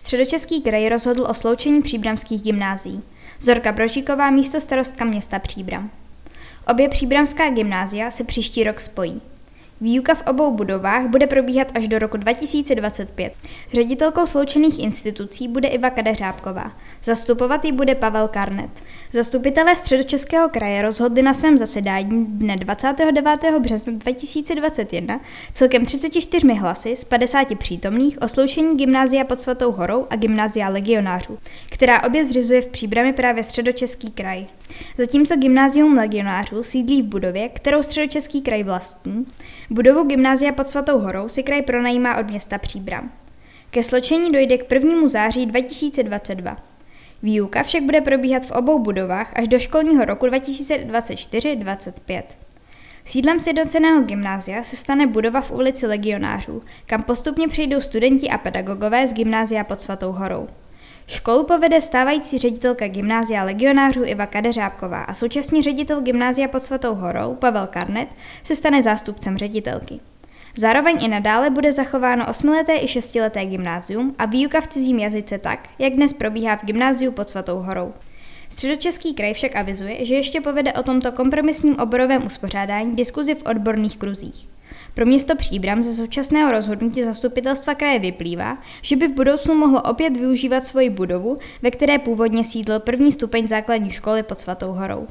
Středočeský kraj rozhodl o sloučení příbramských gymnázií. Zorka Brožíková místo starostka města Příbram. Obě příbramská gymnázia se příští rok spojí. Výuka v obou budovách bude probíhat až do roku 2025. Ředitelkou sloučených institucí bude Iva Kadeřábková. Zastupovat ji bude Pavel Karnet. Zastupitelé středočeského kraje rozhodli na svém zasedání dne 29. března 2021 celkem 34 hlasy z 50 přítomných o sloučení gymnázia pod Svatou horou a gymnázia legionářů, která obě zřizuje v příbrami právě středočeský kraj. Zatímco gymnázium legionářů sídlí v budově, kterou středočeský kraj vlastní, budovu gymnázia pod Svatou horou si kraj pronajímá od města Příbram. Ke sločení dojde k 1. září 2022. Výuka však bude probíhat v obou budovách až do školního roku 2024-25. Sídlem sjednoceného gymnázia se stane budova v ulici Legionářů, kam postupně přejdou studenti a pedagogové z gymnázia pod Svatou horou. Školu povede stávající ředitelka gymnázia legionářů Iva Kadeřábková a současný ředitel gymnázia pod Svatou horou Pavel Karnet se stane zástupcem ředitelky. Zároveň i nadále bude zachováno osmileté i šestileté gymnázium a výuka v cizím jazyce tak, jak dnes probíhá v gymnáziu pod Svatou horou. Středočeský kraj však avizuje, že ještě povede o tomto kompromisním oborovém uspořádání diskuzi v odborných kruzích. Pro město Příbram ze současného rozhodnutí zastupitelstva kraje vyplývá, že by v budoucnu mohlo opět využívat svoji budovu, ve které původně sídlil první stupeň základní školy pod Svatou horou.